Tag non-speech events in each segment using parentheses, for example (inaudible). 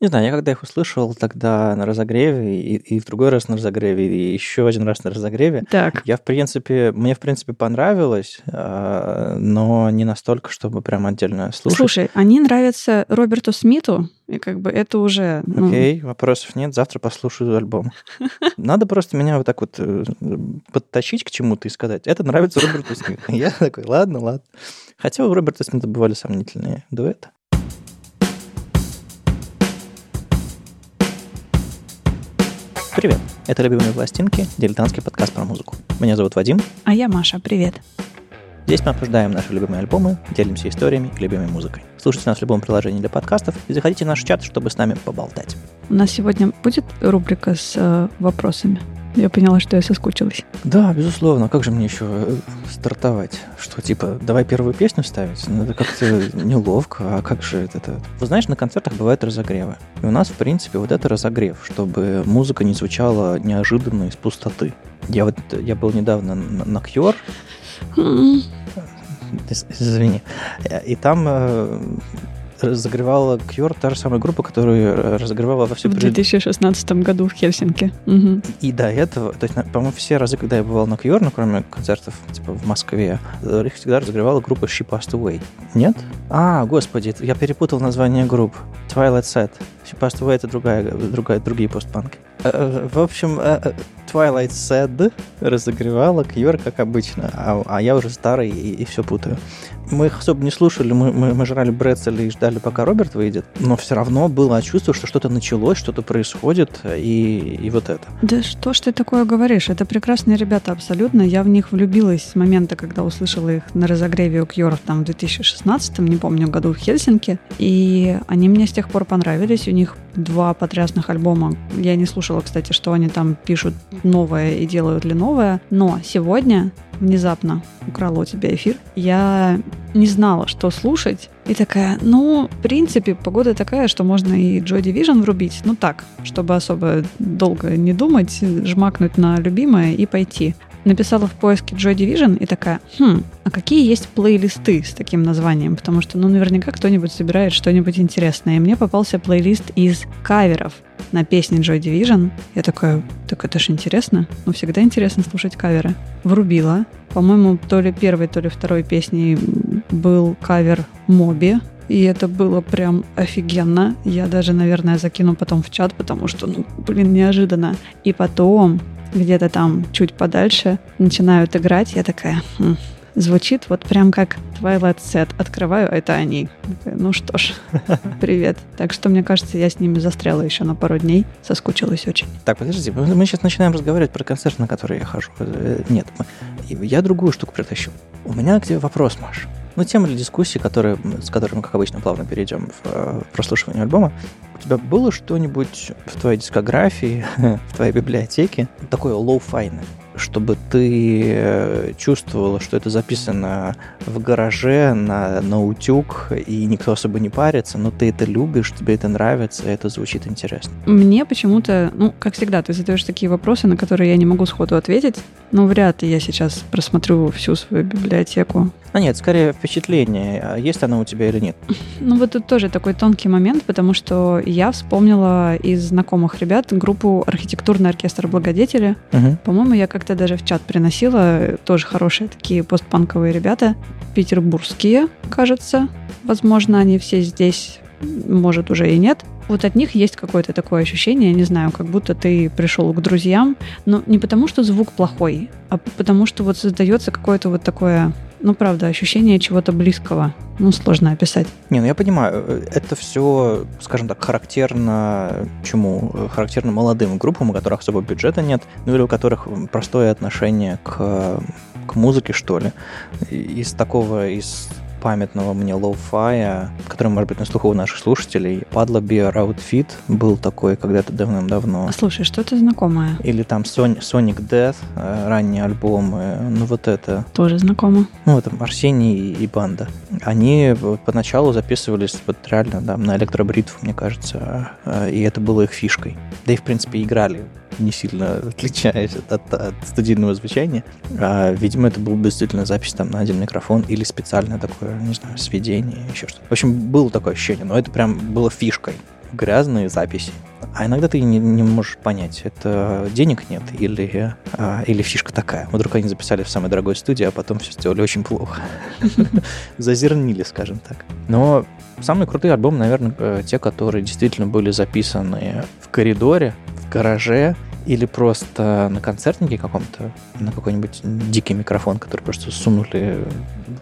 Не знаю, я когда их услышал тогда на разогреве, и, и в другой раз на разогреве, и еще один раз на разогреве, Так, я, в принципе, мне, в принципе, понравилось, а, но не настолько, чтобы прям отдельно слушать. слушай, они нравятся Роберту Смиту, и как бы это уже... ну, Окей, вопросов нет, завтра послушаю альбом. (laughs) Надо просто меня вот так вот э, подтащить к чему-то и сказать, это нравится Роберту Смиту. (laughs) Я такой, ладно, ладно. Хотя у Роберта Смита бывали сомнительные дуэты. Привет, это «Любимые пластинки», дилетантский подкаст про музыку. Меня зовут Вадим. А я Маша, привет. Здесь мы обсуждаем наши любимые альбомы, делимся историями и любимой музыкой. Слушайте нас в любом приложении для подкастов и заходите в наш чат, чтобы с нами поболтать. У нас сегодня будет рубрика с э, вопросами. Я поняла, что я соскучилась. Да, безусловно. Как же мне еще э, стартовать? Что, типа, давай первую песню ставить? Ну, это как-то неловко. А как же это? это? Вы знаешь, на концертах бывают разогревы. И у нас, в принципе, вот это разогрев, чтобы музыка не звучала неожиданно из пустоты. Я вот я был недавно на, М, Из- Извини. И там э, разогревала Cure та же самая группа, которую разогревала во все В 2016 году в Хельсинки. Мгм. И до этого, то есть, по-моему, все разы, когда я бывал на Cure, ну, кроме концертов, типа, в Москве, э, их всегда разогревала группа She Passed Away. Нет? А, господи, я перепутал название групп. Twilight Set. She Passed Away — это другая, другая, другие постпанки. Э, э, В общем, э, Twilight Sad разогревала Cure, как обычно, а, а я уже старый и, все путаю. Мы их особо не слушали, мы, мы, мы жрали брецели и ждали, пока Роберт выйдет, но все равно было чувство, что что-то началось, что-то происходит, и, и вот это. Да что ж ты такое говоришь? Это прекрасные ребята абсолютно. Я в них влюбилась с момента, когда услышала их на разогреве у Кьоров там в 2016, не помню, году в Хельсинки. И они мне с тех пор понравились. У них два потрясных альбома. Я не слушала, кстати, что они там пишут новое и делают ли новое. Но сегодня внезапно украла у тебя эфир. Я не знала, что слушать. И такая, ну, в принципе, погода такая, что можно и Joy Division врубить. Ну так, чтобы особо долго не думать, жмакнуть на любимое и пойти. Написала в поиске Joy Division и такая, хм, а какие есть плейлисты с таким названием? Потому что, ну, наверняка кто-нибудь собирает что-нибудь интересное. И мне попался плейлист из каверов на песни Joy Division. Я такая, так это ж интересно. Ну, всегда интересно слушать каверы. Врубила. По-моему, то ли первой, то ли второй песней был кавер Моби. И это было прям офигенно. Я даже, наверное, закину потом в чат, потому что, ну, блин, неожиданно. И потом, где-то там чуть подальше, начинают играть. Я такая, «Хм, звучит вот прям как Twilight Set. Открываю, это они. Ну что ж, (laughs) привет. Так что, мне кажется, я с ними застряла еще на пару дней. Соскучилась очень. Так, подожди, мы сейчас начинаем разговаривать про концерт, на который я хожу. Э, Нет, мы- я другую штуку притащу. У меня к тебе вопрос, Маш. Ну, тема для дискуссии, которые, с которой мы, как обычно, плавно перейдем в э, прослушивание альбома. У тебя было что-нибудь в твоей дискографии, (laughs) в твоей библиотеке, такое лоу-файное, чтобы ты э, чувствовала, что это записано в гараже на, на утюг, и никто особо не парится, но ты это любишь, тебе это нравится, это звучит интересно. Мне почему-то, ну, как всегда, ты задаешь такие вопросы, на которые я не могу сходу ответить. Ну, вряд ли я сейчас просмотрю всю свою библиотеку. А нет, скорее впечатление, а есть оно у тебя или нет. (laughs) Ну, вот тут тоже такой тонкий момент, потому что я вспомнила из знакомых ребят группу «Архитектурный оркестр Благодетели». Мгм. По-моему, я как-то даже в чат приносила. Тоже хорошие такие постпанковые ребята. Петербургские, кажется. Возможно, они все здесь, может, уже и нет. Вот от них есть какое-то такое ощущение, не знаю, как будто ты пришел к друзьям, но не потому, что звук плохой, а потому, что вот создается какое-то вот такое, ну, правда, ощущение чего-то близкого. Ну, сложно описать. Не, ну я понимаю, э, это все, скажем так, характерно чему? Характерно молодым группам, у которых особо бюджета нет, ну или у которых простое отношение к, к музыке, что ли. Из такого, из памятного мне лоу-фая, который, может быть, на слуху у наших слушателей, Padla Bear Outfit был такой когда-то давным-давно. А слушай, что-то знакомое. Или там Son- Sonic Death, э, ранние альбомы, ну вот это. Тоже знакомо. Ну, это Арсений и банда. Они вот поначалу записывались вот реально да, на электробритву, мне кажется, э, и это было их фишкой. Да и, в принципе, играли не сильно отличаясь от, от- от студийного звучания. А, видимо, это был действительно запись там на один микрофон или специальное такое, не знаю, сведение, еще что-то. В общем, было такое ощущение, но это прям было фишкой. грязные записи. А иногда ты не, не можешь понять, это денег нет или, а, или фишка такая. Вдруг они записали в самой дорогой студии, а потом все сделали очень плохо. (laughs) Зазернили, скажем так. Но самые крутые альбомы, наверное, э, те, которые действительно были записаны в коридоре, в гараже, или просто на концертнике каком-то, на какой-нибудь дикий микрофон, который просто сунули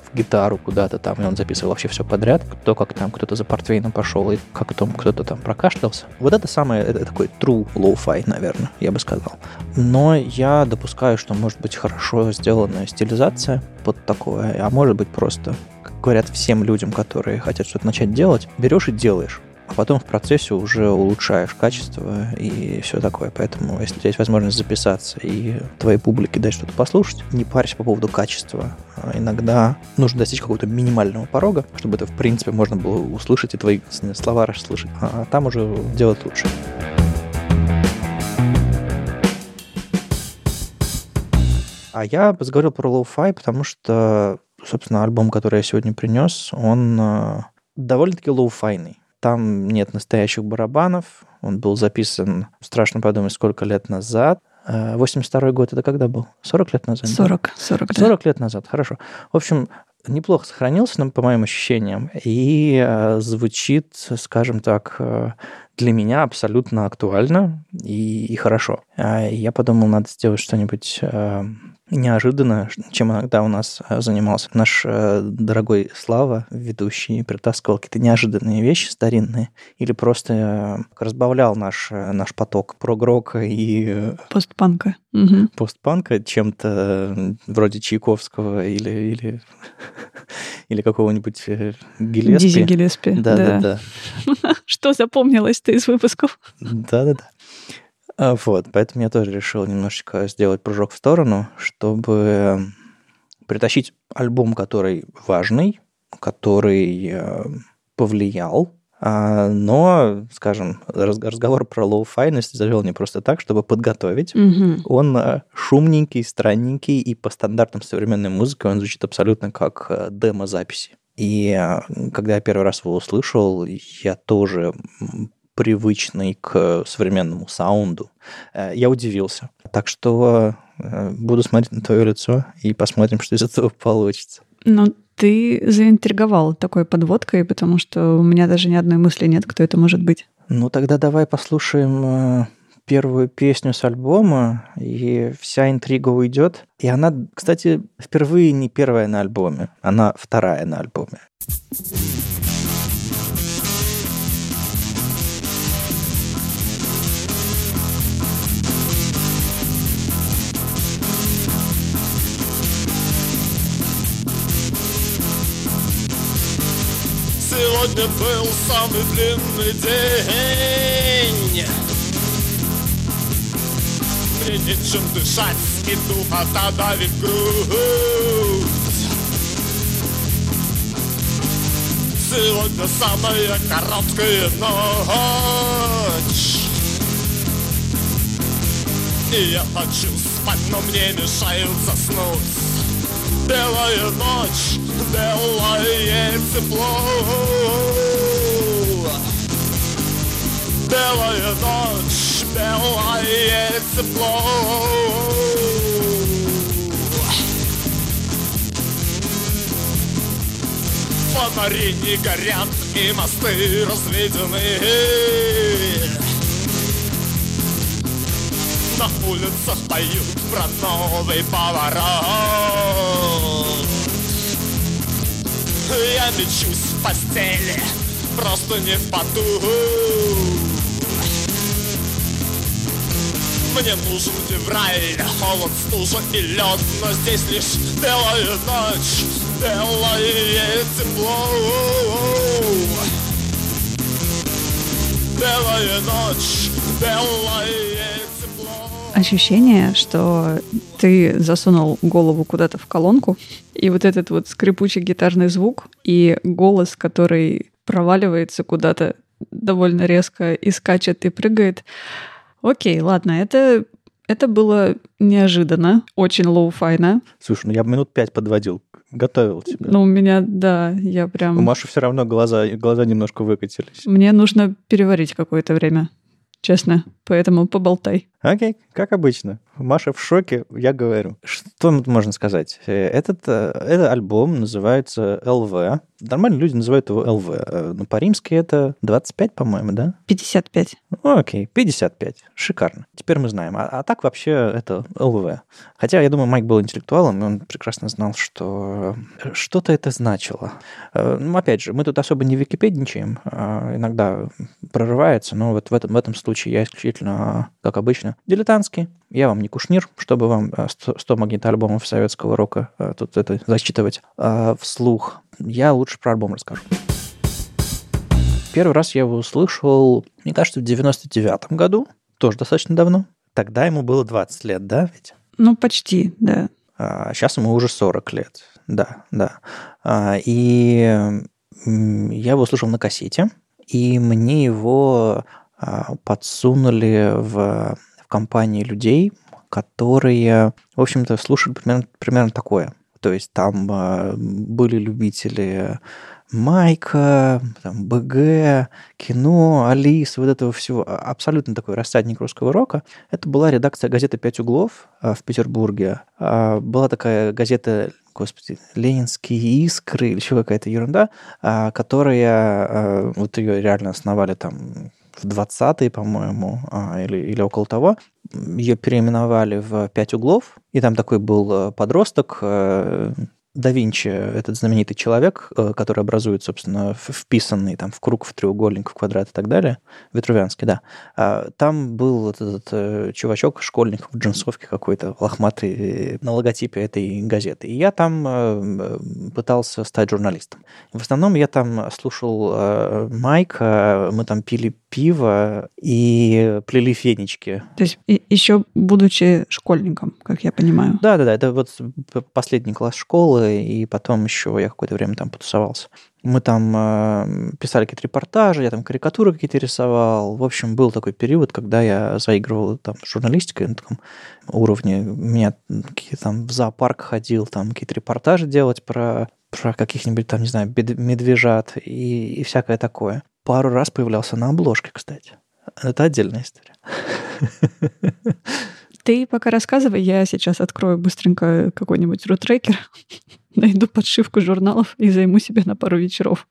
в гитару куда-то там, и он записывал вообще все подряд, кто как там, кто-то за портвейном пошел, и как там кто-то там прокашлялся. Вот это самое, это такой true low-fi, наверное, я бы сказал. Но я допускаю, что может быть хорошо сделанная стилизация под такое, а может быть просто, говорят всем людям, которые хотят что-то начать делать, берешь и делаешь а потом в процессе уже улучшаешь качество и все такое. Поэтому, если у тебя есть возможность записаться и твоей публике дать что-то послушать, не парься по поводу качества. А иногда нужно достичь какого-то минимального порога, чтобы это, в принципе, можно было услышать и твои слова расслышать. А там уже делать лучше. А я заговорил про лоу-фай, потому что, собственно, альбом, который я сегодня принес, он э, довольно-таки лоу-файный. Там нет настоящих барабанов. Он был записан, страшно подумать, сколько лет назад. 82 год это когда был? 40 лет назад? 40, да? 40, 40 да. лет назад, хорошо. В общем, неплохо сохранился, по моим ощущениям, и э, звучит, скажем так, э, для меня абсолютно актуально и, и хорошо. А я подумал, надо сделать что-нибудь э, неожиданно, чем иногда у нас э, занимался наш э, дорогой Слава, ведущий, притаскивал какие-то неожиданные вещи старинные или просто разбавлял наш, наш поток прогрока и... Постпанка. Угу. Постпанка чем-то вроде Чайковского или, или, (laughs) или какого-нибудь Гелеспи. Дизи Гелеспи. Да, да, да. (laughs) Что запомнилось-то из выпусков? Да, да, да. А, вот, поэтому я тоже решил немножечко сделать прыжок в сторону, чтобы притащить альбом, который важный, который э, повлиял, а, но, скажем, разговор про лоу-файность завел не просто так, чтобы подготовить. Угу. Он э, шумненький, странненький, и по стандартам современной музыки он звучит абсолютно как э, демо-записи. И когда я первый раз его услышал, я тоже привычный к современному саунду, э, я удивился. Так что э, буду смотреть на твое лицо и посмотрим, что из этого получится. Ну, ты заинтриговал такой подводкой, потому что у меня даже ни одной мысли нет, кто это может быть. Ну, тогда давай послушаем э, первую песню с альбома, и вся интрига уйдет. И она, кстати, впервые не первая на альбоме, она вторая на альбоме. Сегодня был самый длинный день нечем дышать и духота давит грудь. Сегодня самая короткая ночь. И я хочу спать, но мне мешают заснуть. Белая ночь, белое тепло. Белая ночь, белое тепло Фонари не горят и мосты разведены. На улицах поют про новый поворот. Я мечусь в постели, просто не в поту Мне нужен февраль, холод, стужа и лед Но здесь лишь белая ночь, белое тепло Белая ночь, белое тепло Ощущение, что ты засунул голову куда-то в колонку, и вот этот вот скрипучий гитарный звук и голос, который проваливается куда-то довольно резко и скачет и прыгает. Окей, ладно, это, это было неожиданно, очень лоу-файно. Слушай, ну я минут пять подводил готовил тебя. Ну, у меня, да, я прям... У Маши все равно глаза, глаза немножко выкатились. Мне нужно переварить какое-то время, честно. Поэтому поболтай. Окей, как обычно. Маша в шоке, я говорю. Что можно сказать? Э, Этот, э, этот альбом называется ЛВ. Нормально люди называют его ЛВ. Э, Но по-римски это 25, по-моему, да? 55. Ну, окей, 55. Шикарно. Теперь мы знаем. А, а так вообще это ЛВ. Хотя, я думаю, Майк был интеллектуалом, и он прекрасно знал, что что-то это значило. Ну, опять же, мы тут особо не википедничаем. а Иногда прорывается, но вот в этом, в этом случае я исключительно, как обычно, дилетантский. Я вам не кушнир, чтобы вам э, 100, 100 магнитоальбомов советского рока э, тут это зачитывать э, вслух. Я лучше про альбом расскажу. Первый раз я его услышал, мне кажется, в 99-м году, тоже достаточно давно. Тогда ему было 20 лет, да, ведь? Ну, почти, да. А сейчас ему уже 40 лет. Да, да. А, и я его слушал на кассете, и мне его а, подсунули в, в компании людей, которые, в общем-то, слушали примерно, примерно такое. То есть там а, были любители Майка, там, БГ, кино, Алис, вот этого всего. А- Абсолютно такой рассадник русского рока. Это была редакция газеты «Пять углов» а, в Петербурге. Была такая газета господи, Ленинские искры или еще какая-то ерунда, которая, вот ее реально основали там в 20-е, по-моему, или, или около того. Ее переименовали в «Пять углов», и там такой был э, подросток, э, да Винчи, этот знаменитый человек, э, который образует, собственно, вписанный там в круг, в треугольник, в квадрат и так далее, Ветрувянский, да. А, Там был этот э, чувачок, школьник в джинсовке какой-то, лохматый, э, на логотипе этой газеты. И я там э, э, пытался стать журналистом. В основном я там слушал э, Майка, мы там пили пиво и плели фенечки. То есть еще будучи школьником, как я понимаю. Да, да, да, это вот последний класс школы, и потом еще я какое-то время там потусовался. Мы там э, писали какие-то репортажи, я там карикатуры какие-то рисовал. В общем, был такой период, когда я заигрывал там журналистикой на таком уровне. Меня какие-то там в зоопарк ходил, там какие-то репортажи делать про, про каких-нибудь там, не знаю, медвежат и, и всякое такое. Пару раз появлялся на обложке, кстати. Это отдельная история. (laughs) Ты пока рассказывай, я сейчас открою быстренько какой-нибудь рутрекер, (laughs) найду подшивку журналов и займу себе на пару вечеров.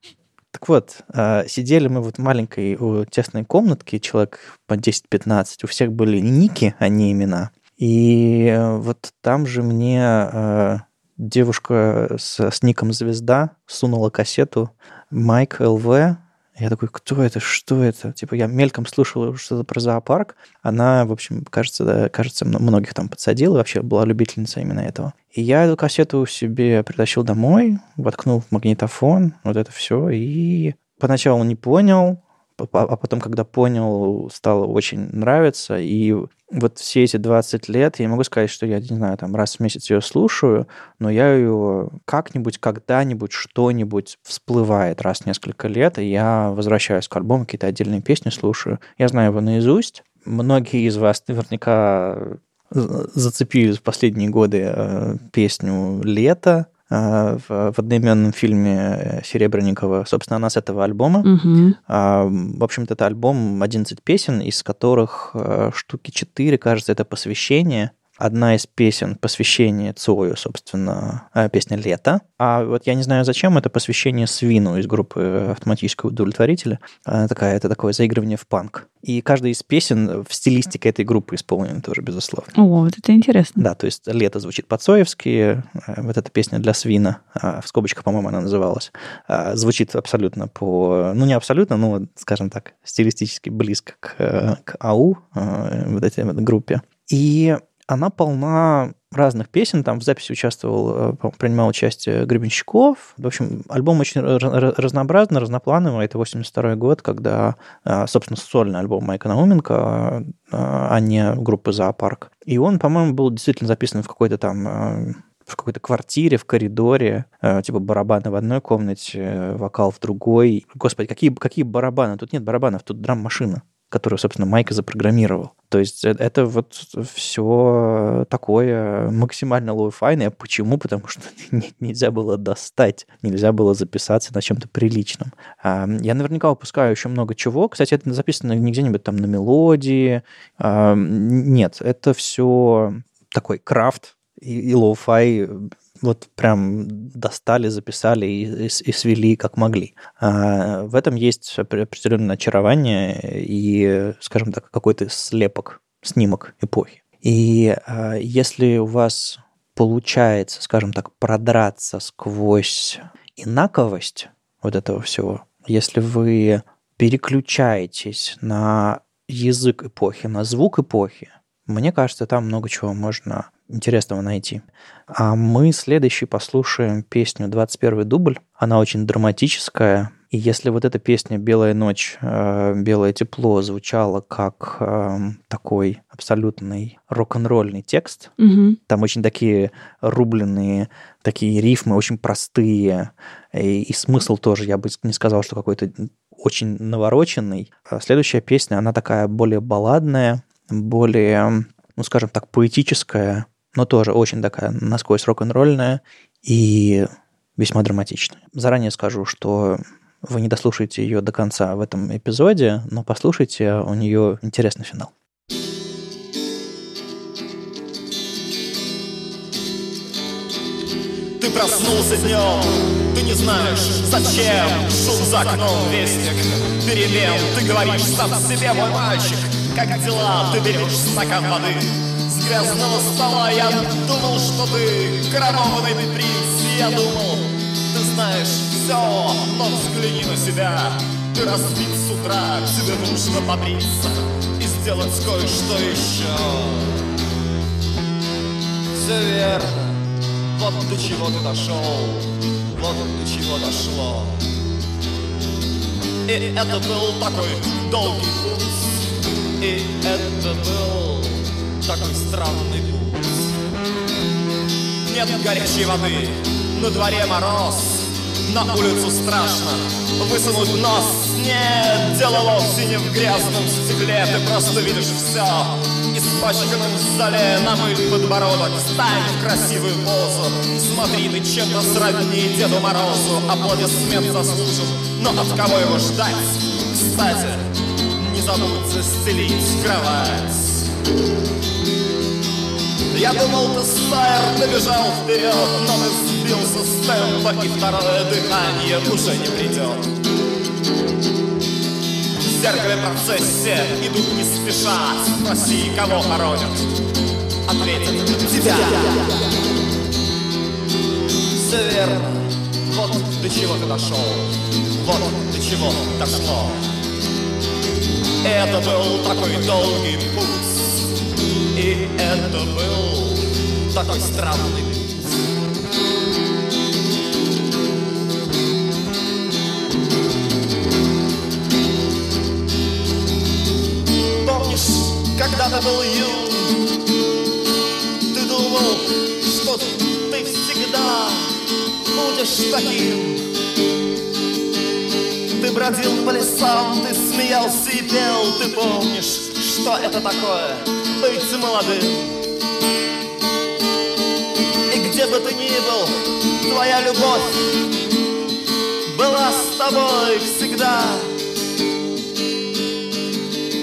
Так вот, а, сидели мы вот в маленькой тесной комнатке, человек по 10-15, у всех были ники, а не имена. И э, вот там же мне э, девушка с, с ником «Звезда» сунула кассету «Майк ЛВ». Я такой, кто это, что это? Типа я мельком слушал что-то про зоопарк. Она, в общем, кажется, да, кажется, мно- многих там подсадила, вообще была любительница именно этого. И я эту кассету себе притащил домой, воткнул в магнитофон, вот это все, и поначалу не понял, а потом, когда понял, стало очень нравиться, и вот все эти 20 лет, я могу сказать, что я, не знаю, там раз в месяц ее слушаю, но я ее как-нибудь, когда-нибудь, что-нибудь всплывает раз в несколько лет, и я возвращаюсь к альбому, какие-то отдельные песни слушаю. Я знаю его наизусть. Многие из вас наверняка за- зацепили в последние годы э, песню «Лето», э, в, в одноименном фильме э, Серебренникова. Собственно, она с этого альбома. А, В общем-то, это альбом 11 песен, из которых э, штуки 4, кажется, это посвящение. Одна из песен посвящение Цою, собственно, э, песня «Лето». А вот я не знаю, зачем это посвящение Свину из группы «Автоматического удовлетворителя». Она такая, это такое заигрывание в панк. И каждая из песен в стилистике этой группы исполнена тоже, безусловно. О, вот это интересно. Да, то есть «Лето» звучит по-цоевски, э, вот эта песня для свина, в скобочках, по-моему, она называлась, звучит абсолютно по... Ну, не абсолютно, но, скажем так, стилистически близко к, э, к АУ, э, вот этой вот группе. И она полна разных песен, там в записи участвовал, э, принимал участие Гребенщиков. В общем, альбом очень ра- ра- разнообразный, разноплановый. Это 82 год, когда, э, собственно, сольный альбом Майка Науменко, э, а не группы «Зоопарк». И он, по-моему, был действительно записан в какой-то там в какой-то квартире, в коридоре, типа барабаны в одной комнате, вокал в другой. Господи, какие, какие барабаны? Тут нет барабанов, тут драм-машина. Которую, собственно, Майка запрограммировал. То есть э, это вот все такое максимально лоу-файное. Почему? Потому что (laughs) нельзя было достать, нельзя было записаться на чем-то приличном. А, я наверняка упускаю еще много чего. Кстати, это записано не где-нибудь там на мелодии. А, нет, это все такой крафт и лоу-фай вот прям достали, записали и, и, и свели как могли. А, в этом есть определенное очарование и, скажем так, какой-то слепок, снимок эпохи. И а, если у вас получается, скажем так, продраться сквозь инаковость вот этого всего, если вы переключаетесь на язык эпохи, на звук эпохи, мне кажется, там много чего можно интересного найти. А мы следующий послушаем песню «21 дубль». Она очень драматическая. И если вот эта песня «Белая ночь», э, «Белое тепло» звучала как э, такой абсолютный рок-н-ролльный текст, Мгм. там очень такие рубленые, такие рифмы, очень простые, и, и смысл тоже, я бы не сказал, что какой-то очень навороченный. А следующая песня, она такая более балладная, более, ну, скажем так, поэтическая, но тоже очень такая насквозь рок-н-ролльная и весьма драматичная. Заранее скажу, что вы не дослушаете ее до конца в этом эпизоде, но послушайте, у нее интересный финал. Ты проснулся днем, ты не знаешь, зачем Шум за окном, вестник перемен Ты говоришь сам себе, мой мальчик Как дела? Ты берешь стакан воды грязного стола. Я думал, что ты коронованный принц Я думал, ты знаешь все Но взгляни на себя. Ты разбит с утра Тебе нужно побриться И сделать кое-что еще Все верно. Вот до чего ты дошел, вот до чего дошло. И это был такой долгий путь, и это был такой странный путь. Нет горячей воды, на дворе мороз, на улицу страшно высунуть нос. Нет, дело вовсе не в грязном стекле, ты просто видишь все. Испачканным в зале намыть подбородок Встань в красивую позу Смотри, ты чем-то сродни Деду Морозу Аплодисмент заслужен Но от кого его ждать? Кстати, не забудь застелить кровать я думал, ты стайр, ты бежал вперед, но ты сбился с темпа, и второе дыхание уже не придет. В зеркале процессия идут не спеша, спроси, кого хоронят. Ответят, тебя. Все верно, вот до чего ты дошел, вот до чего дошло. Это был такой долгий путь, это был такой странный. Помнишь, когда ты был юн, ты думал, что ты всегда будешь таким. Ты бродил по лесам, ты смеялся и пел, ты помнишь, что это такое быть молодым. И где бы ты ни был, твоя любовь была с тобой всегда.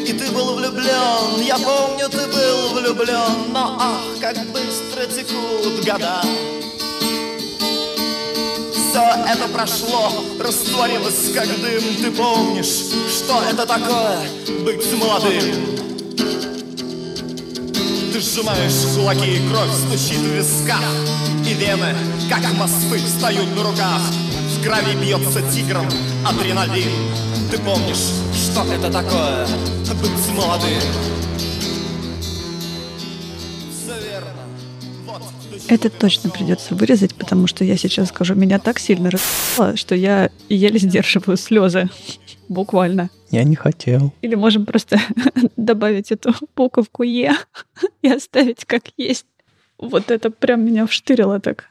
И ты был влюблен, я помню, ты был влюблен, но ах, как быстро текут года. Все это прошло, растворилось как дым, ты помнишь, что это такое быть молодым. Ты сжимаешь кулаки, и кровь стучит в висках. И вены, как мосты, встают на руках. В крови бьется тигром адреналин. Ты помнишь, что это такое? Быть молодым? Это точно придется вырезать, потому что я сейчас скажу, меня так сильно расстало, что я еле сдерживаю слезы. Буквально. Я не хотел. Или можем просто (laughs) добавить эту буковку Е и оставить как есть. Вот это прям меня вштырило так.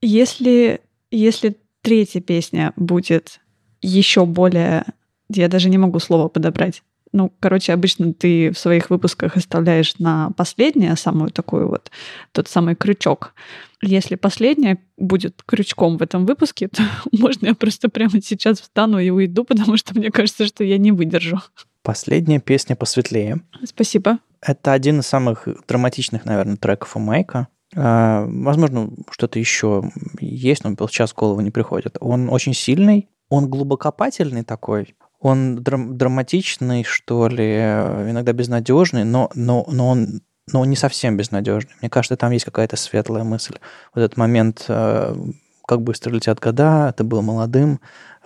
Если, если третья песня будет еще более Я даже не могу слово подобрать. Ну, короче, обычно ты в своих выпусках оставляешь на последнее самую такую вот, тот самый крючок. Если последнее будет крючком в этом выпуске, (laughs) то можно я просто прямо сейчас встану и уйду, потому что мне кажется, что я не выдержу. Последняя песня посветлее. Спасибо. Это один из самых драматичных, наверное, треков у Майка. А, возможно, что-то еще есть, но сейчас в голову не приходит. Он очень сильный, он глубокопательный такой, он драм- драматичный, что ли, иногда безнадежный, но, но, но он но не совсем безнадежный. Мне кажется, там есть какая-то светлая мысль. Вот этот момент, э, как быстро летят года, ты был молодым,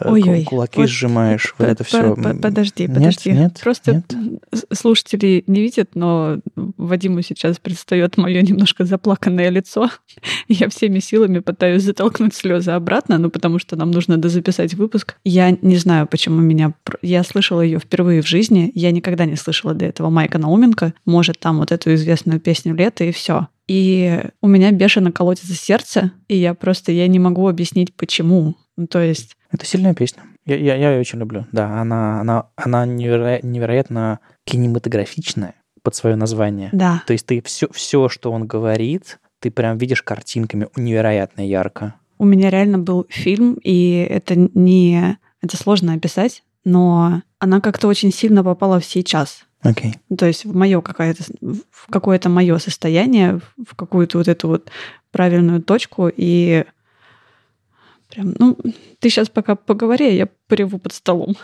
Ой-ой, кулаки вот сжимаешь, вот это все. Подожди, подожди. Нет, Просто нет. слушатели не видят, но Вадиму сейчас предстает мое немножко заплаканное лицо. (laughs) Я всеми силами пытаюсь затолкнуть слезы обратно, ну потому что нам нужно дозаписать выпуск. Я не знаю, почему меня... Я слышала ее впервые в жизни. Я никогда не слышала до этого Майка Науменко. Может, там вот эту известную песню «Лето» и все и у меня бешено колотится сердце, и я просто я не могу объяснить, почему. Ну, то есть это сильная песня. Я, я, я ее очень люблю. Да, она, она, она неверо- невероятно кинематографичная под свое название. Да. То есть ты все, все, что он говорит, ты прям видишь картинками невероятно ярко. У меня реально был фильм, и это не... Это сложно описать, но она как-то очень сильно попала в сейчас. Okay. То есть в мое какое-то в какое-то мое состояние, в какую-то вот эту вот правильную точку, и Прям, ну, ты сейчас пока поговори, а я пореву под столом.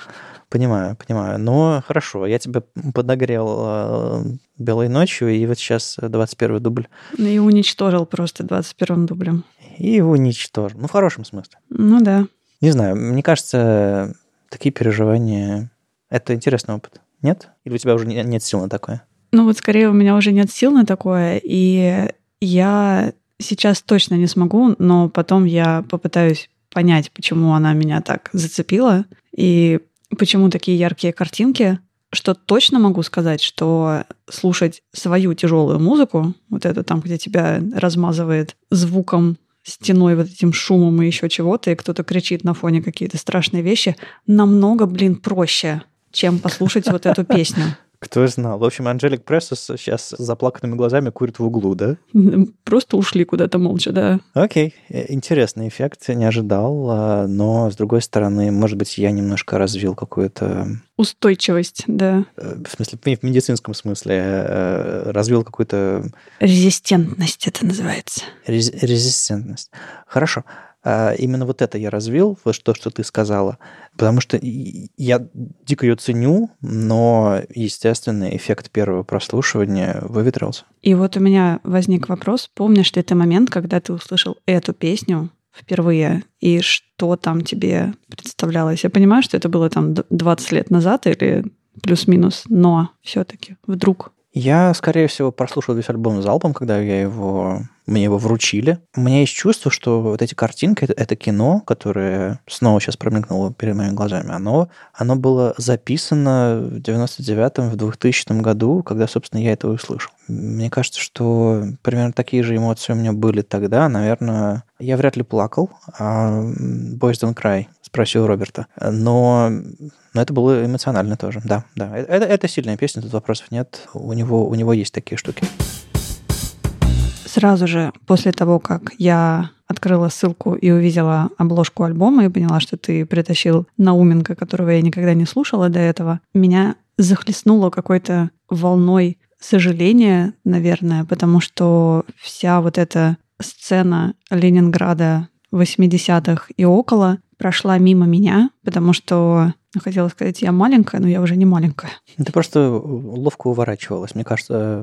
Понимаю, понимаю. Но хорошо, я тебя подогрел э, белой ночью, и вот сейчас 21 дубль. Ну и уничтожил просто 21 дублем. И уничтожил. Ну, в хорошем смысле. Ну да. Не знаю, мне кажется, такие переживания — это интересный опыт. Нет? Или у тебя уже нет сил на такое? Ну вот скорее у меня уже нет сил на такое, и я сейчас точно не смогу, но потом я попытаюсь понять, почему она меня так зацепила и почему такие яркие картинки. Что точно могу сказать, что слушать свою тяжелую музыку, вот это там, где тебя размазывает звуком стеной, вот этим шумом и еще чего-то, и кто-то кричит на фоне какие-то страшные вещи, намного, блин, проще, чем послушать вот эту (laughs) песню. Кто знал. В общем, Анжелик Прессус сейчас с заплаканными глазами курит в углу, да? (laughs) Просто ушли куда-то молча, да. Окей. Э, интересный эффект, не ожидал. А, но, с другой стороны, может быть, я немножко развил какую-то... Устойчивость, да. Э, в смысле, в медицинском смысле. Э, развил какую-то... Резистентность это называется. Рез... Резистентность. Хорошо. А, именно вот это я развил, вот то, что ты сказала, потому что я дико ее ценю, но, естественно, эффект первого прослушивания выветрился. И вот у меня возник вопрос, помнишь ли ты момент, когда ты услышал эту песню впервые, и что там тебе представлялось? Я понимаю, что это было там 20 лет назад или плюс-минус, но все-таки вдруг я, скорее всего, прослушал весь альбом залпом, когда я его, мне его вручили. У меня есть чувство, что вот эти картинки, это, это кино, которое снова сейчас промелькнуло перед моими глазами, оно, оно было записано в 99-м, в 2000 году, когда, собственно, я это услышал. Мне кажется, что примерно такие же эмоции у меня были тогда. Наверное, я вряд ли плакал, а Boys Don't Cry спросил Роберта. Но, но это было эмоционально тоже, да, да. Это, это сильная песня, тут вопросов нет. У него, у него есть такие штуки. Сразу же после того, как я открыла ссылку и увидела обложку альбома и поняла, что ты притащил Науменко, которого я никогда не слушала до этого, меня захлестнуло какой-то волной сожаления, наверное, потому что вся вот эта сцена Ленинграда 80-х и около прошла мимо меня, потому что хотела сказать, я маленькая, но я уже не маленькая. Ты просто ловко уворачивалась. Мне кажется,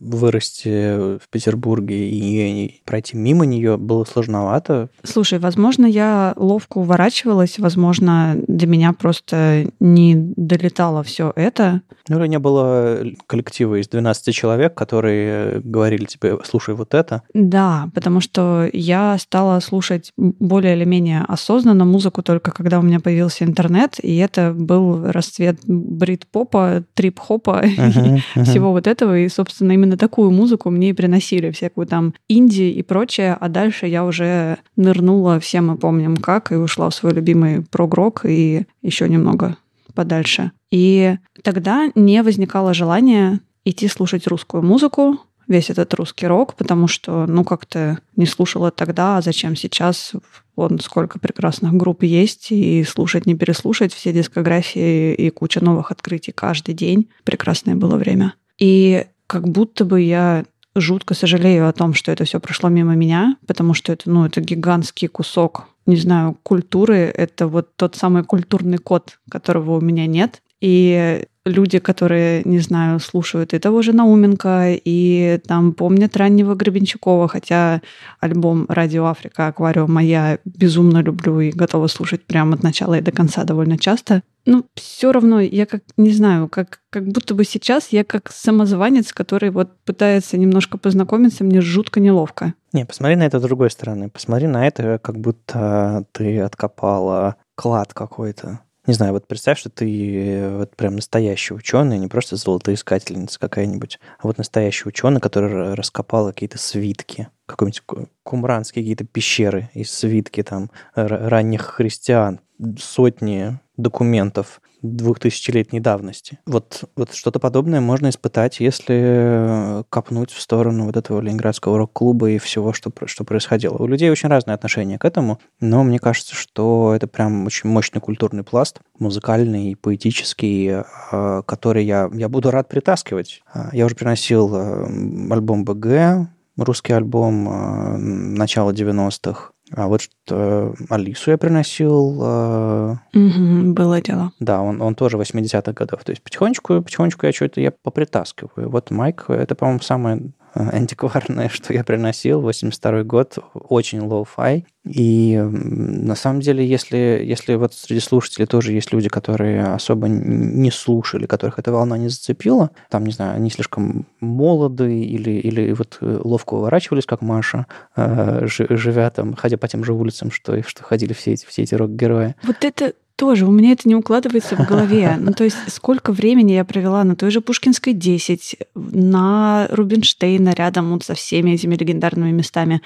вырасти в Петербурге и пройти мимо нее было сложновато. Слушай, возможно, я ловко уворачивалась, возможно, для меня просто не долетало все это. Ну, или не было коллектива из 12 человек, которые говорили тебе, слушай вот это. Да, потому что я стала слушать более или менее осознанно музыку только когда у меня появился интернет, и это был расцвет брит-попа, трип-хопа uh-huh, uh-huh. всего вот этого. И, собственно, именно такую музыку мне и приносили, всякую там инди и прочее. А дальше я уже нырнула, все мы помним как, и ушла в свой любимый прогрок и еще немного подальше. И тогда не возникало желания идти слушать русскую музыку, весь этот русский рок, потому что, ну, как-то не слушала тогда, а зачем сейчас? Вон сколько прекрасных групп есть, и слушать, не переслушать все дискографии и куча новых открытий каждый день. Прекрасное было время. И как будто бы я жутко сожалею о том, что это все прошло мимо меня, потому что это, ну, это гигантский кусок, не знаю, культуры. Это вот тот самый культурный код, которого у меня нет. И люди, которые, не знаю, слушают и того же Науменко, и там помнят раннего Гребенщикова, хотя альбом «Радио Африка. Аквариум» я безумно люблю и готова слушать прямо от начала и до конца довольно часто. Ну, все равно я как, не знаю, как, как будто бы сейчас я как самозванец, который вот пытается немножко познакомиться, мне жутко неловко. Не, посмотри на это с другой стороны. Посмотри на это, как будто ты откопала клад какой-то не знаю, вот представь, что ты э, вот прям настоящий ученый, не просто золотоискательница какая-нибудь, а вот настоящий ученый, который раскопал какие-то свитки, какой-нибудь кумранские какие-то пещеры из свитки там ранних христиан, сотни документов двухтысячелетней давности. Вот, вот что-то подобное можно испытать, если копнуть в сторону вот этого ленинградского рок-клуба и всего, что, что происходило. У людей очень разные отношения к этому, но мне кажется, что это прям очень мощный культурный пласт, музыкальный поэтический, а, который я, я буду рад притаскивать. А, я уже приносил альбом БГ, русский альбом начала 90-х, а вот что Алису я приносил. Э... Угу, было дело. Да, он, он тоже 80-х годов. То есть потихонечку, потихонечку я что-то я попритаскиваю. Вот Майк, это, по-моему, самое антикварное, (laughs) что я приносил, 82 год, очень лоу-фай. И на самом деле, если, если вот среди слушателей тоже есть люди, которые особо не слушали, которых эта волна не зацепила, там, не знаю, они слишком молоды или, или вот э, ловко уворачивались, как Маша, э, живя там, ходя по тем же улицам, что, что ходили все эти, все эти рок-герои. Вот это тоже, у меня это не укладывается в голове. Ну, то есть, сколько времени я провела на той же Пушкинской 10, на Рубинштейна рядом вот со всеми этими легендарными местами.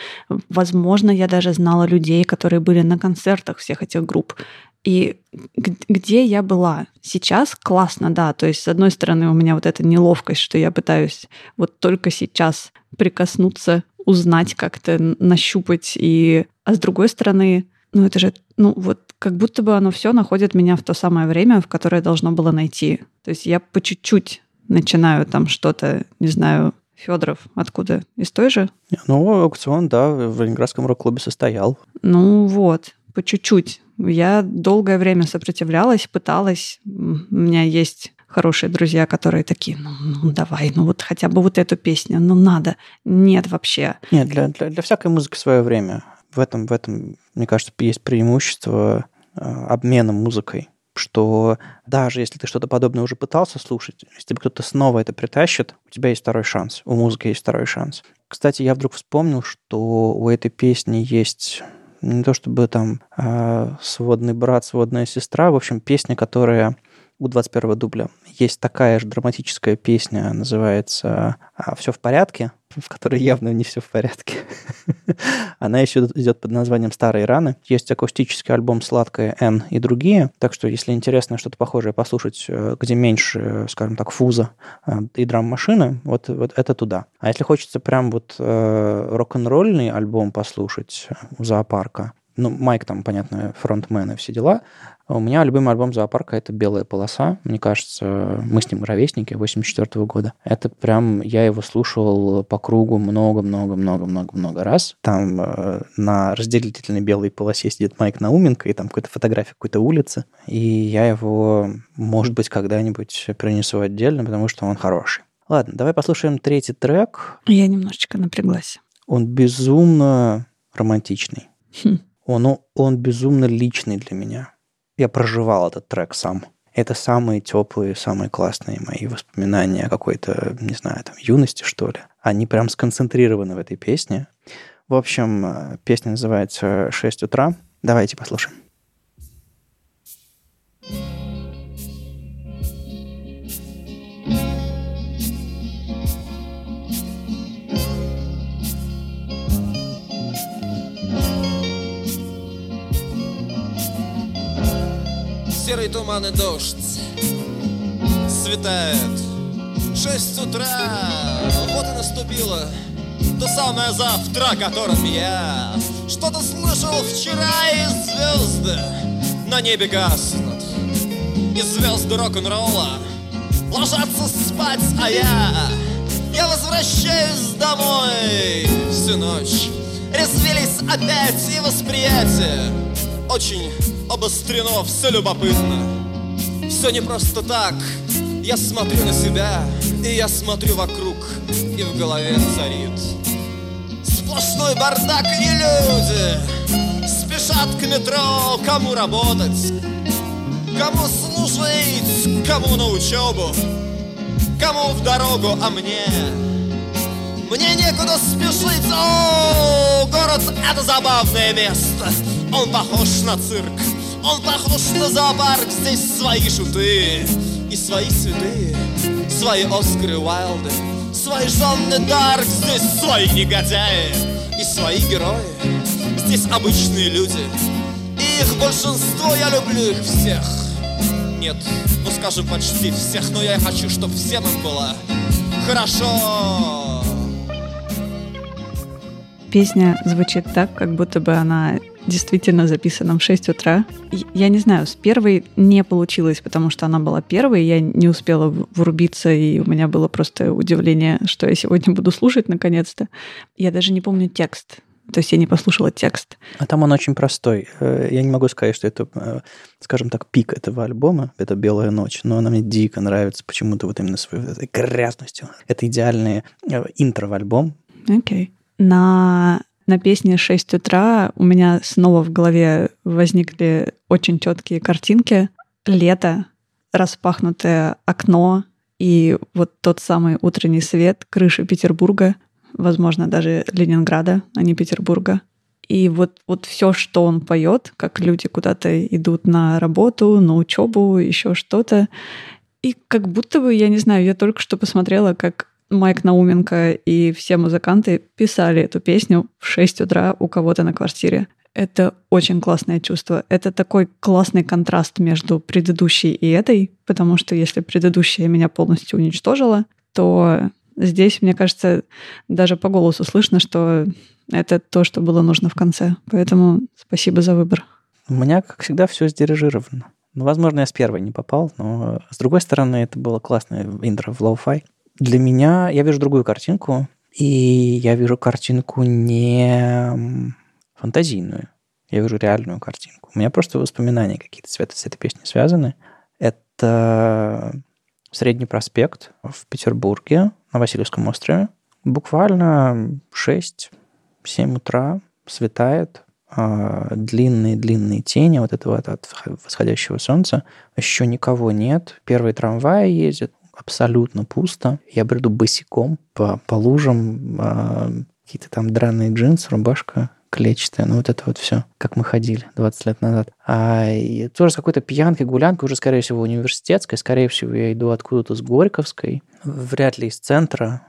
Возможно, я даже знала людей, которые были на концертах всех этих групп. И где я была? Сейчас классно, да. То есть, с одной стороны, у меня вот эта неловкость, что я пытаюсь вот только сейчас прикоснуться, узнать как-то, нащупать. И... А с другой стороны, ну это же, ну вот как будто бы оно все находит меня в то самое время, в которое должно было найти. То есть я по чуть-чуть начинаю там что-то, не знаю, Федоров откуда? Из той же? Ну, аукцион, да, в Ленинградском рок-клубе состоял. Ну вот, по чуть-чуть. Я долгое время сопротивлялась, пыталась. У меня есть хорошие друзья, которые такие, ну, ну давай, ну вот хотя бы вот эту песню, ну надо. Нет вообще. Нет, для, для, для всякой музыки свое время в этом, в этом, мне кажется, есть преимущество э, обмена музыкой что даже если ты что-то подобное уже пытался слушать, если кто-то снова это притащит, у тебя есть второй шанс, у музыки есть второй шанс. Кстати, я вдруг вспомнил, что у этой песни есть не то чтобы там э, сводный брат, сводная сестра, в общем, песня, которая у 21 дубля. Есть такая же драматическая песня, называется «Все в порядке», в которой явно не все в порядке. (laughs) Она еще идет под названием «Старые раны». Есть акустический альбом «Сладкая Н» и другие. Так что, если интересно что-то похожее послушать, э, где меньше, скажем так, фуза э, и драм-машины, вот, вот это туда. А если хочется прям вот э, рок-н-ролльный альбом послушать у зоопарка, ну, Майк там, понятно, фронтмен и все дела. У меня любимый альбом «Зоопарка» — это «Белая полоса». Мне кажется, мы с ним ровесники 84 -го года. Это прям, я его слушал по кругу много-много-много-много-много раз. Там э, на разделительной белой полосе сидит Майк Науменко, и там какая-то фотография какой-то улицы. И я его, может быть, когда-нибудь принесу отдельно, потому что он хороший. Ладно, давай послушаем третий трек. Я немножечко напряглась. Он безумно романтичный. Хм. Он, он безумно личный для меня. Я проживал этот трек сам. Это самые теплые, самые классные мои воспоминания о какой-то, не знаю, там, юности, что ли. Они прям сконцентрированы в этой песне. В общем, э, песня называется «6 утра». Давайте послушаем. Серый туман и дождь светает. Шесть утра, вот и наступило. То самое завтра, о котором я Что-то слышал вчера, и звезды На небе гаснут. И звезды рок-н-ролла Ложатся спать, а я Я возвращаюсь домой. Всю ночь Резвились опять и восприятие Очень обострено, все любопытно. Все не просто так. Я смотрю на себя И я смотрю вокруг И в голове царит Сплошной бардак и люди. Спешат к метро Кому работать Кому служить Кому на учебу Кому в дорогу, а мне мне некуда спешить. О, город это забавное место. Он похож на цирк Он похож на зоопарк Здесь свои шуты И свои святые Свои Оскары Уайлды Свои Жанны Дарк Здесь свои негодяи И свои герои Здесь обычные люди. И их большинство Я люблю их всех. Нет, ну скажем почти всех Но я хочу, чтобы всем им было Хорошо. Песня звучит так, как будто бы она действительно записана в 6 утра. Я не знаю, с первой не получилось, потому что она была первой, я не успела врубиться, и у меня было просто удивление, что я сегодня буду слушать наконец-то. Я даже не помню текст. То есть я не послушала текст. А там он очень простой. Э, я не могу сказать, что это, э, скажем так, пик этого альбома, это «Белая ночь», но она мне дико нравится почему-то вот именно своей этой грязностью. Это идеальное э, интро в альбом. Окей. Okay на, на песне «6 утра» у меня снова в голове возникли очень четкие картинки. Лето, распахнутое окно и вот тот самый утренний свет крыши Петербурга, возможно, даже Ленинграда, а не Петербурга. И вот, вот все, что он поет, как люди куда-то идут на работу, на учебу, еще что-то. И как будто бы, я не знаю, я только что посмотрела, как Майк Науменко и все музыканты писали эту песню в 6 утра у кого-то на квартире. Это очень классное чувство. Это такой классный контраст между предыдущей и этой, потому что если предыдущая меня полностью уничтожила, то здесь, мне кажется, даже по голосу слышно, что это то, что было нужно в конце. Поэтому спасибо за выбор. У меня, как всегда, все сдирижировано. Ну, возможно, я с первой не попал, но с другой стороны, это было классное интро в лоу-фай. Для меня я вижу другую картинку, и я вижу картинку не фантазийную, я вижу реальную картинку. У меня просто воспоминания какие-то с этой песней связаны. Это Средний проспект в Петербурге на Васильевском острове. Буквально 6-7 утра светает, длинные-длинные тени вот этого от восходящего солнца. Еще никого нет. Первый трамвай ездит абсолютно пусто. Я бреду босиком по, по лужам, а, какие-то там драные джинсы, рубашка клетчатая, ну вот это вот все, как мы ходили 20 лет назад. А и тоже с какой-то пьянкой, гулянкой, уже, скорее всего, университетской, скорее всего, я иду откуда-то с Горьковской, вряд ли из центра,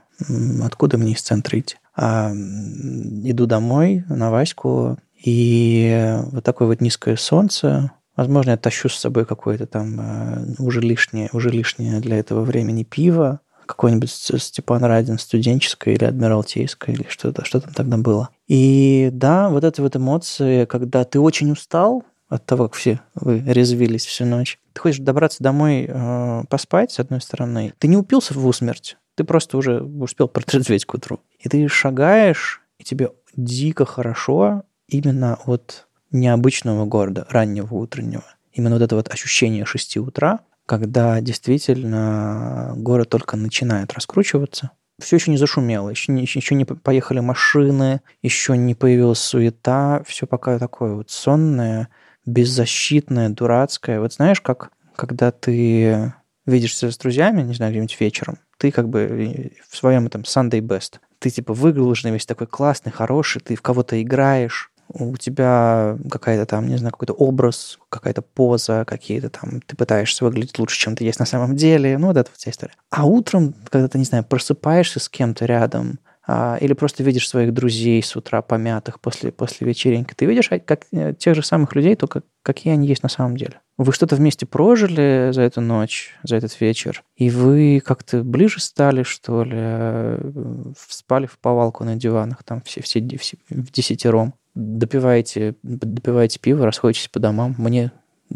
откуда мне из центра идти. А, иду домой на Ваську, и вот такое вот низкое солнце, Возможно, я тащу с собой какое-то там э, уже лишнее, уже лишнее для этого времени пиво, какой-нибудь Степан Радин студенческое или адмиралтейское, или что-то, что там тогда было. И да, вот эти вот эмоции, когда ты очень устал от того, как все вы резвились всю ночь, ты хочешь добраться домой э, поспать, с одной стороны, ты не упился в усмерть, ты просто уже успел протрезветь к утру. И ты шагаешь, и тебе дико хорошо именно от необычного города, раннего утреннего. Именно вот это вот ощущение 6 утра, когда действительно город только начинает раскручиваться. Все еще не зашумело, еще не, еще не поехали машины, еще не появилась суета, все пока такое вот сонное, беззащитное, дурацкое. Вот знаешь, как когда ты видишься с друзьями, не знаю, где-нибудь вечером, ты как бы в своем этом Sunday best. Ты типа выглаженный, весь такой классный, хороший, ты в кого-то играешь, у тебя какая-то там, не знаю, какой-то образ, какая-то поза, какие-то там, ты пытаешься выглядеть лучше, чем ты есть на самом деле, ну, вот эта вот вся история. А утром, когда ты, не знаю, просыпаешься с кем-то рядом, а, или просто видишь своих друзей с утра помятых после, после вечеринки, ты видишь а, как, э, тех же самых людей, только какие они есть на самом деле. Вы что-то вместе прожили за эту ночь, за этот вечер, и вы как-то ближе стали, что ли, э, спали в повалку на диванах, там все, все, все в десятером, допиваете, допиваете пиво, расходитесь по домам. Мне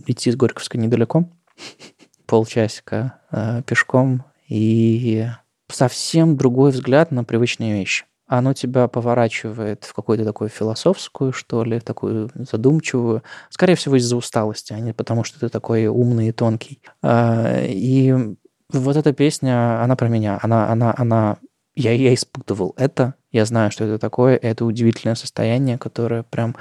идти с Горьковской недалеко, (laughs) полчасика э, пешком, и совсем другой взгляд на привычные вещи. Оно тебя поворачивает в какую-то такую философскую, что ли, такую задумчивую. Скорее всего, из-за усталости, а не потому, что ты такой умный и тонкий. А, и вот эта песня, она про меня. Она, она, она... Я, я испытывал это. Я знаю, что это такое. Это удивительное состояние, которое прям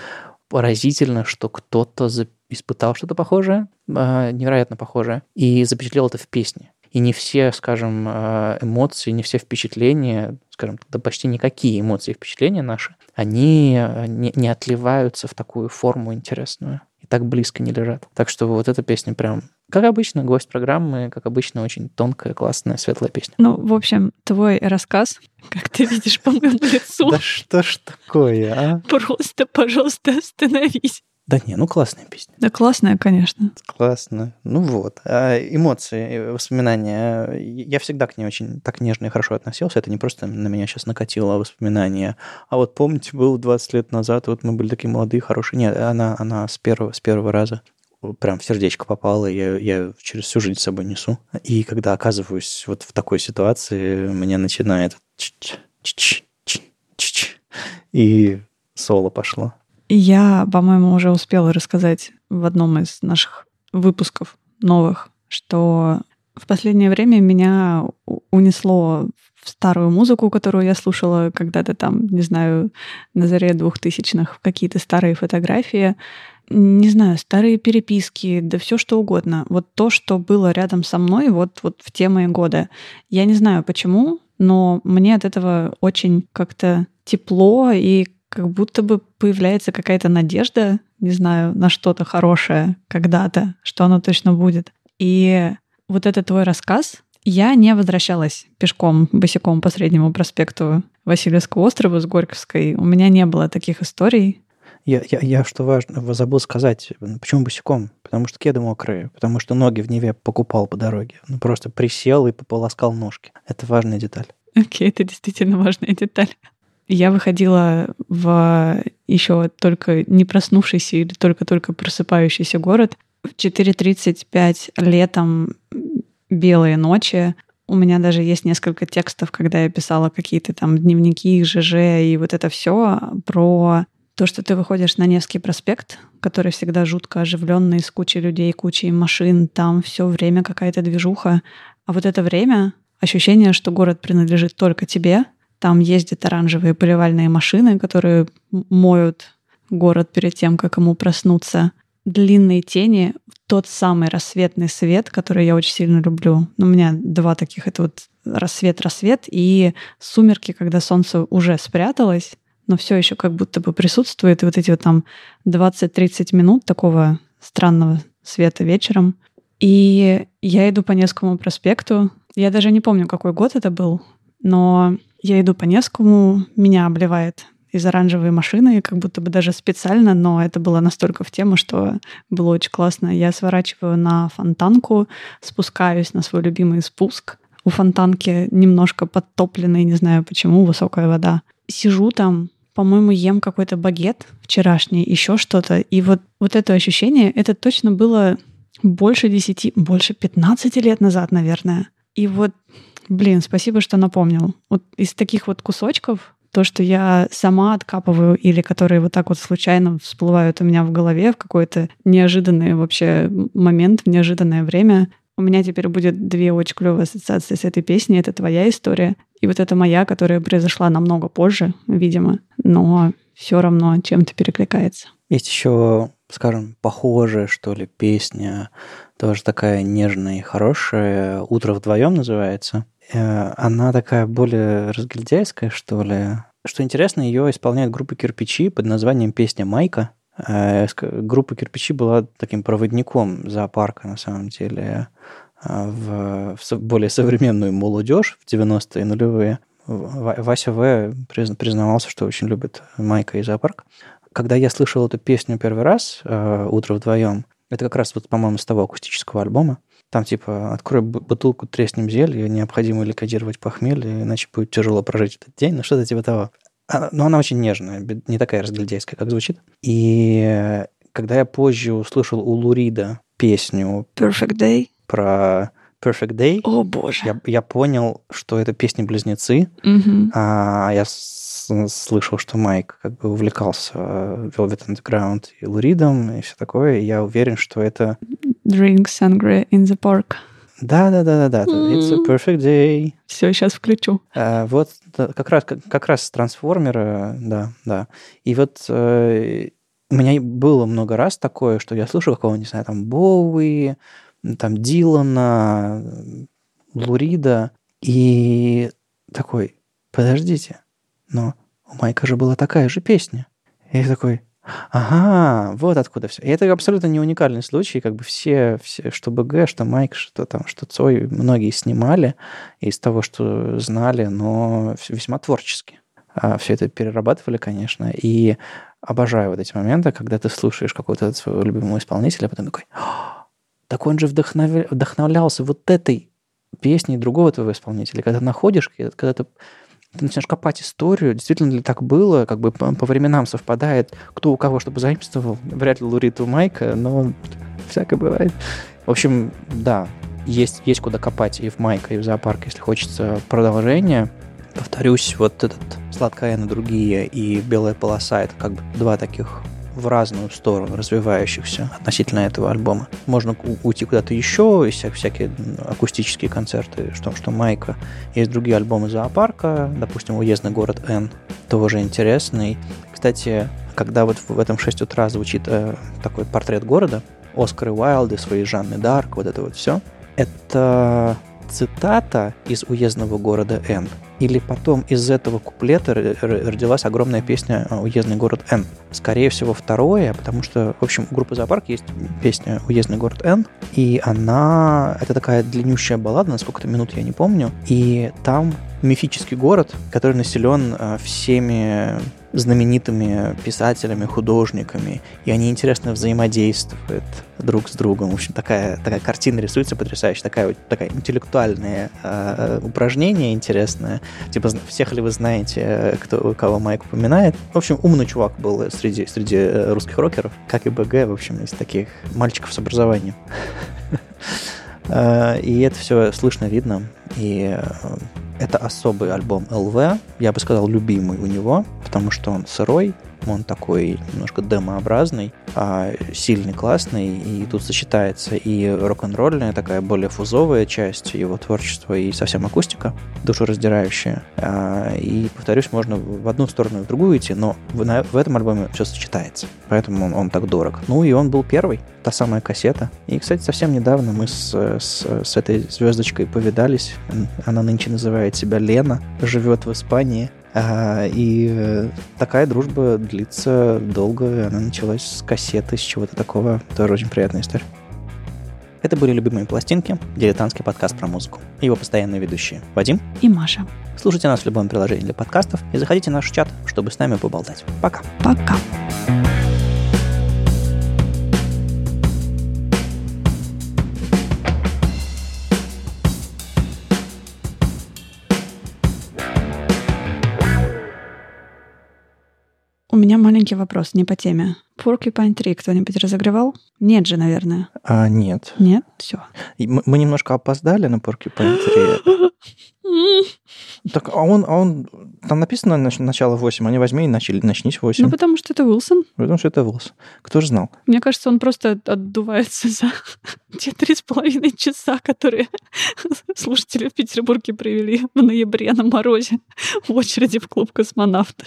поразительно, что кто-то испытал что-то похожее, а, невероятно похожее, и запечатлел это в песне. И не все, скажем, а, эмоции, не все впечатления, скажем, да почти никакие эмоции и впечатления наши, они а, не, не отливаются в такую форму интересную и так близко не лежат. Так что вот эта песня прям как обычно, гость программы, как обычно, очень тонкая, классная, светлая песня. Ну, в общем, твой рассказ, как ты видишь по моему лицу. Да (laughs) что ж такое, а? Просто, пожалуйста, остановись. Да не, ну классная песня. Да классная, конечно. Классно. Ну вот. А эмоции, воспоминания. Я всегда к ней очень так нежно и хорошо относился. Это не просто на меня сейчас накатило воспоминания. А вот помните, было 20 лет назад, вот мы были такие молодые, хорошие. Нет, она, она с, первого, с первого раза прям в сердечко попала, я, я через всю жизнь с собой несу. И когда оказываюсь вот в такой ситуации, мне начинает и соло пошло. Я, по-моему, уже успела рассказать в одном из наших выпусков новых, что в последнее время меня унесло в старую музыку, которую я слушала когда-то там, не знаю, на заре двухтысячных, в какие-то старые фотографии, не знаю, старые переписки, да все что угодно. Вот то, что было рядом со мной вот, вот в те мои годы. Я не знаю почему, но мне от этого очень как-то тепло и как будто бы появляется какая-то надежда, не знаю, на что-то хорошее когда-то, что оно точно будет. И вот этот твой рассказ, я не возвращалась пешком, босиком по Среднему проспекту Васильевского острова с Горьковской. У меня не было таких историй. Я, я, я что важно, забыл сказать, почему босиком? Потому что кеды мокрые, потому что ноги в Неве покупал по дороге. Ну, просто присел и пополоскал ножки. Это важная деталь. Окей, okay, это действительно важная деталь. Я выходила в еще только не проснувшийся или только-только просыпающийся город. В 4.35 летом белые ночи. У меня даже есть несколько текстов, когда я писала какие-то там дневники, ЖЖ и вот это все про то, что ты выходишь на Невский проспект, который всегда жутко оживленный, с кучей людей, кучей машин, там все время какая-то движуха. А вот это время, ощущение, что город принадлежит только тебе — там ездят оранжевые поливальные машины, которые моют город перед тем, как ему проснуться. Длинные тени, тот самый рассветный свет, который я очень сильно люблю. Ну, у меня два таких. Это вот рассвет-рассвет и сумерки, когда солнце уже спряталось, но все еще как будто бы присутствует. Вот эти вот там 20-30 минут такого странного света вечером. И я иду по Невскому проспекту. Я даже не помню, какой год это был, но я иду по Невскому, меня обливает из оранжевой машины, как будто бы даже специально, но это было настолько в тему, что было очень классно. Я сворачиваю на фонтанку, спускаюсь на свой любимый спуск. У фонтанки немножко подтопленный, не знаю почему, высокая вода. Сижу там, по-моему, ем какой-то багет вчерашний, еще что-то. И вот, вот это ощущение, это точно было больше 10, больше 15 лет назад, наверное. И вот Блин, спасибо, что напомнил. Вот из таких вот кусочков, то, что я сама откапываю или которые вот так вот случайно всплывают у меня в голове в какой-то неожиданный вообще момент, в неожиданное время, у меня теперь будет две очень клевые ассоциации с этой песней. Это твоя история. И вот это моя, которая произошла намного позже, видимо, но все равно чем-то перекликается. Есть еще, скажем, похожая, что ли, песня, тоже такая нежная и хорошая. «Утро вдвоем» называется. Э, она такая более разгильдяйская, что ли. Что интересно, ее исполняет группа «Кирпичи» под названием «Песня Майка». Э, группа «Кирпичи» была таким проводником зоопарка, на самом деле, э, в, в более современную молодежь в 90-е нулевые. Вася В. призн- признавался, что очень любит Майка и зоопарк. Когда я слышал эту песню первый раз, э, «Утро вдвоем», это как раз, вот, по-моему, с того акустического альбома, там типа «Открой бу- бутылку, треснем зелье, необходимо ликвидировать похмелье, иначе будет тяжело прожить этот день», ну что-то типа того. А, Но она очень нежная, не такая разгильдейская, как звучит. И э, когда я позже услышал у Лурида песню Perfect Day. про Perfect Day, О, боже. я, я понял, что это песни-близнецы, Мгм. а я с- слышал, что Майк как бы увлекался э, Velvet Underground и Луридом и все такое. И я уверен, что это... Drink sangria in the park. Да-да-да-да-да. It's a perfect day. Все, сейчас включу. А, вот да, как раз, как, как раз с трансформера, да, да. И вот э, у меня было много раз такое, что я слушаю какого-нибудь, не знаю, там Боуи, там Дилана, Лурида, и такой, подождите, но у Майка же была такая же песня. И я такой, ага, вот откуда все. И это абсолютно не уникальный случай, как бы все, все что БГ, что Майк, что там, что Цой, многие снимали из того, что знали, но весьма творчески. Все это перерабатывали, конечно, и обожаю вот эти моменты, когда ты слушаешь какого-то своего любимого исполнителя, а потом такой, «А, так он же вдохновля- вдохновлялся вот этой песней другого твоего исполнителя. Когда находишь, когда ты, ты начинаешь копать историю, действительно ли так было, как бы по, по временам совпадает, кто у кого что позаимствовал. Вряд ли Лурит у Майка, но всякое бывает. В общем, да, есть, есть куда копать и в Майка, и в зоопарк, если хочется продолжения. Повторюсь, вот этот «Сладкая на другие» и «Белая полоса» — это как бы два таких в разную сторону развивающихся относительно этого альбома. Можно уйти куда-то еще, вся- всякие акустические концерты, что, что Майка. Есть другие альбомы зоопарка, допустим, «Уездный город Н», тоже интересный. Кстати, когда вот в этом 6 утра звучит э, такой портрет города, Оскар и Уайлды, свои Жанны Дарк, вот это вот все, это цитата из уездного города Н. Или потом из этого куплета родилась огромная песня э, «Уездный город Н». Скорее всего, второе, потому что, в общем, у группы «Зоопарк» есть песня «Уездный город Н», и она... Это такая длиннющая баллада, на сколько-то минут я не помню, и там мифический город, который населен э, всеми знаменитыми писателями, художниками, и они интересно взаимодействуют друг с другом. В общем, такая, такая картина рисуется потрясающая, такая, вот- такая интеллектуальное э, упражнение интересное. Типа, всех ли вы знаете, кто, кого Майк упоминает? В общем, умный чувак был среди, среди э, русских рокеров, как и БГ, в общем, из таких мальчиков с образованием. Э, (laughs) И это все слышно, видно. И э, это особый альбом ЛВ. Я бы сказал, любимый у него, потому что он сырой, он такой немножко демообразный, а сильный, классный, и тут сочетается и рок-н-ролльная, такая более фузовая часть его творчества, и совсем акустика, душераздирающая. А, И, повторюсь, можно в одну сторону и в другую идти, но в, этом альбоме все сочетается, поэтому он, он так дорог. Ну и он был первый, та самая кассета. И, кстати, совсем недавно мы с, с, с этой звездочкой повидались. Она нынче называет себя Лена, живет в Испании. И э, такая дружба длится долго. Она началась с кассеты, с чего-то такого. Тоже очень приятная история. Это были «Любимые пластинки», дилетантский подкаст про музыку. И его постоянные ведущие Вадим. И Маша. Слушайте нас в любом приложении для подкастов и заходите в наш чат, чтобы с нами поболтать. Пока. Пока. Меня маленький вопрос, не по теме. Porcupine Tree кто-нибудь разогревал? Нет же, наверное. А, нет. Нет? Все. Мы мы немножко опоздали на Porcupine 3. Так, а он, а он, там написано нач- начало 8, они возьми и начали, начнись 8. Ну, потому что это Уилсон. Потому что это волос. Кто же знал? Мне кажется, он просто отдувается за (laughs) те три с половиной часа, которые (laughs) слушатели в Петербурге провели в ноябре на морозе в очереди в клуб космонавта.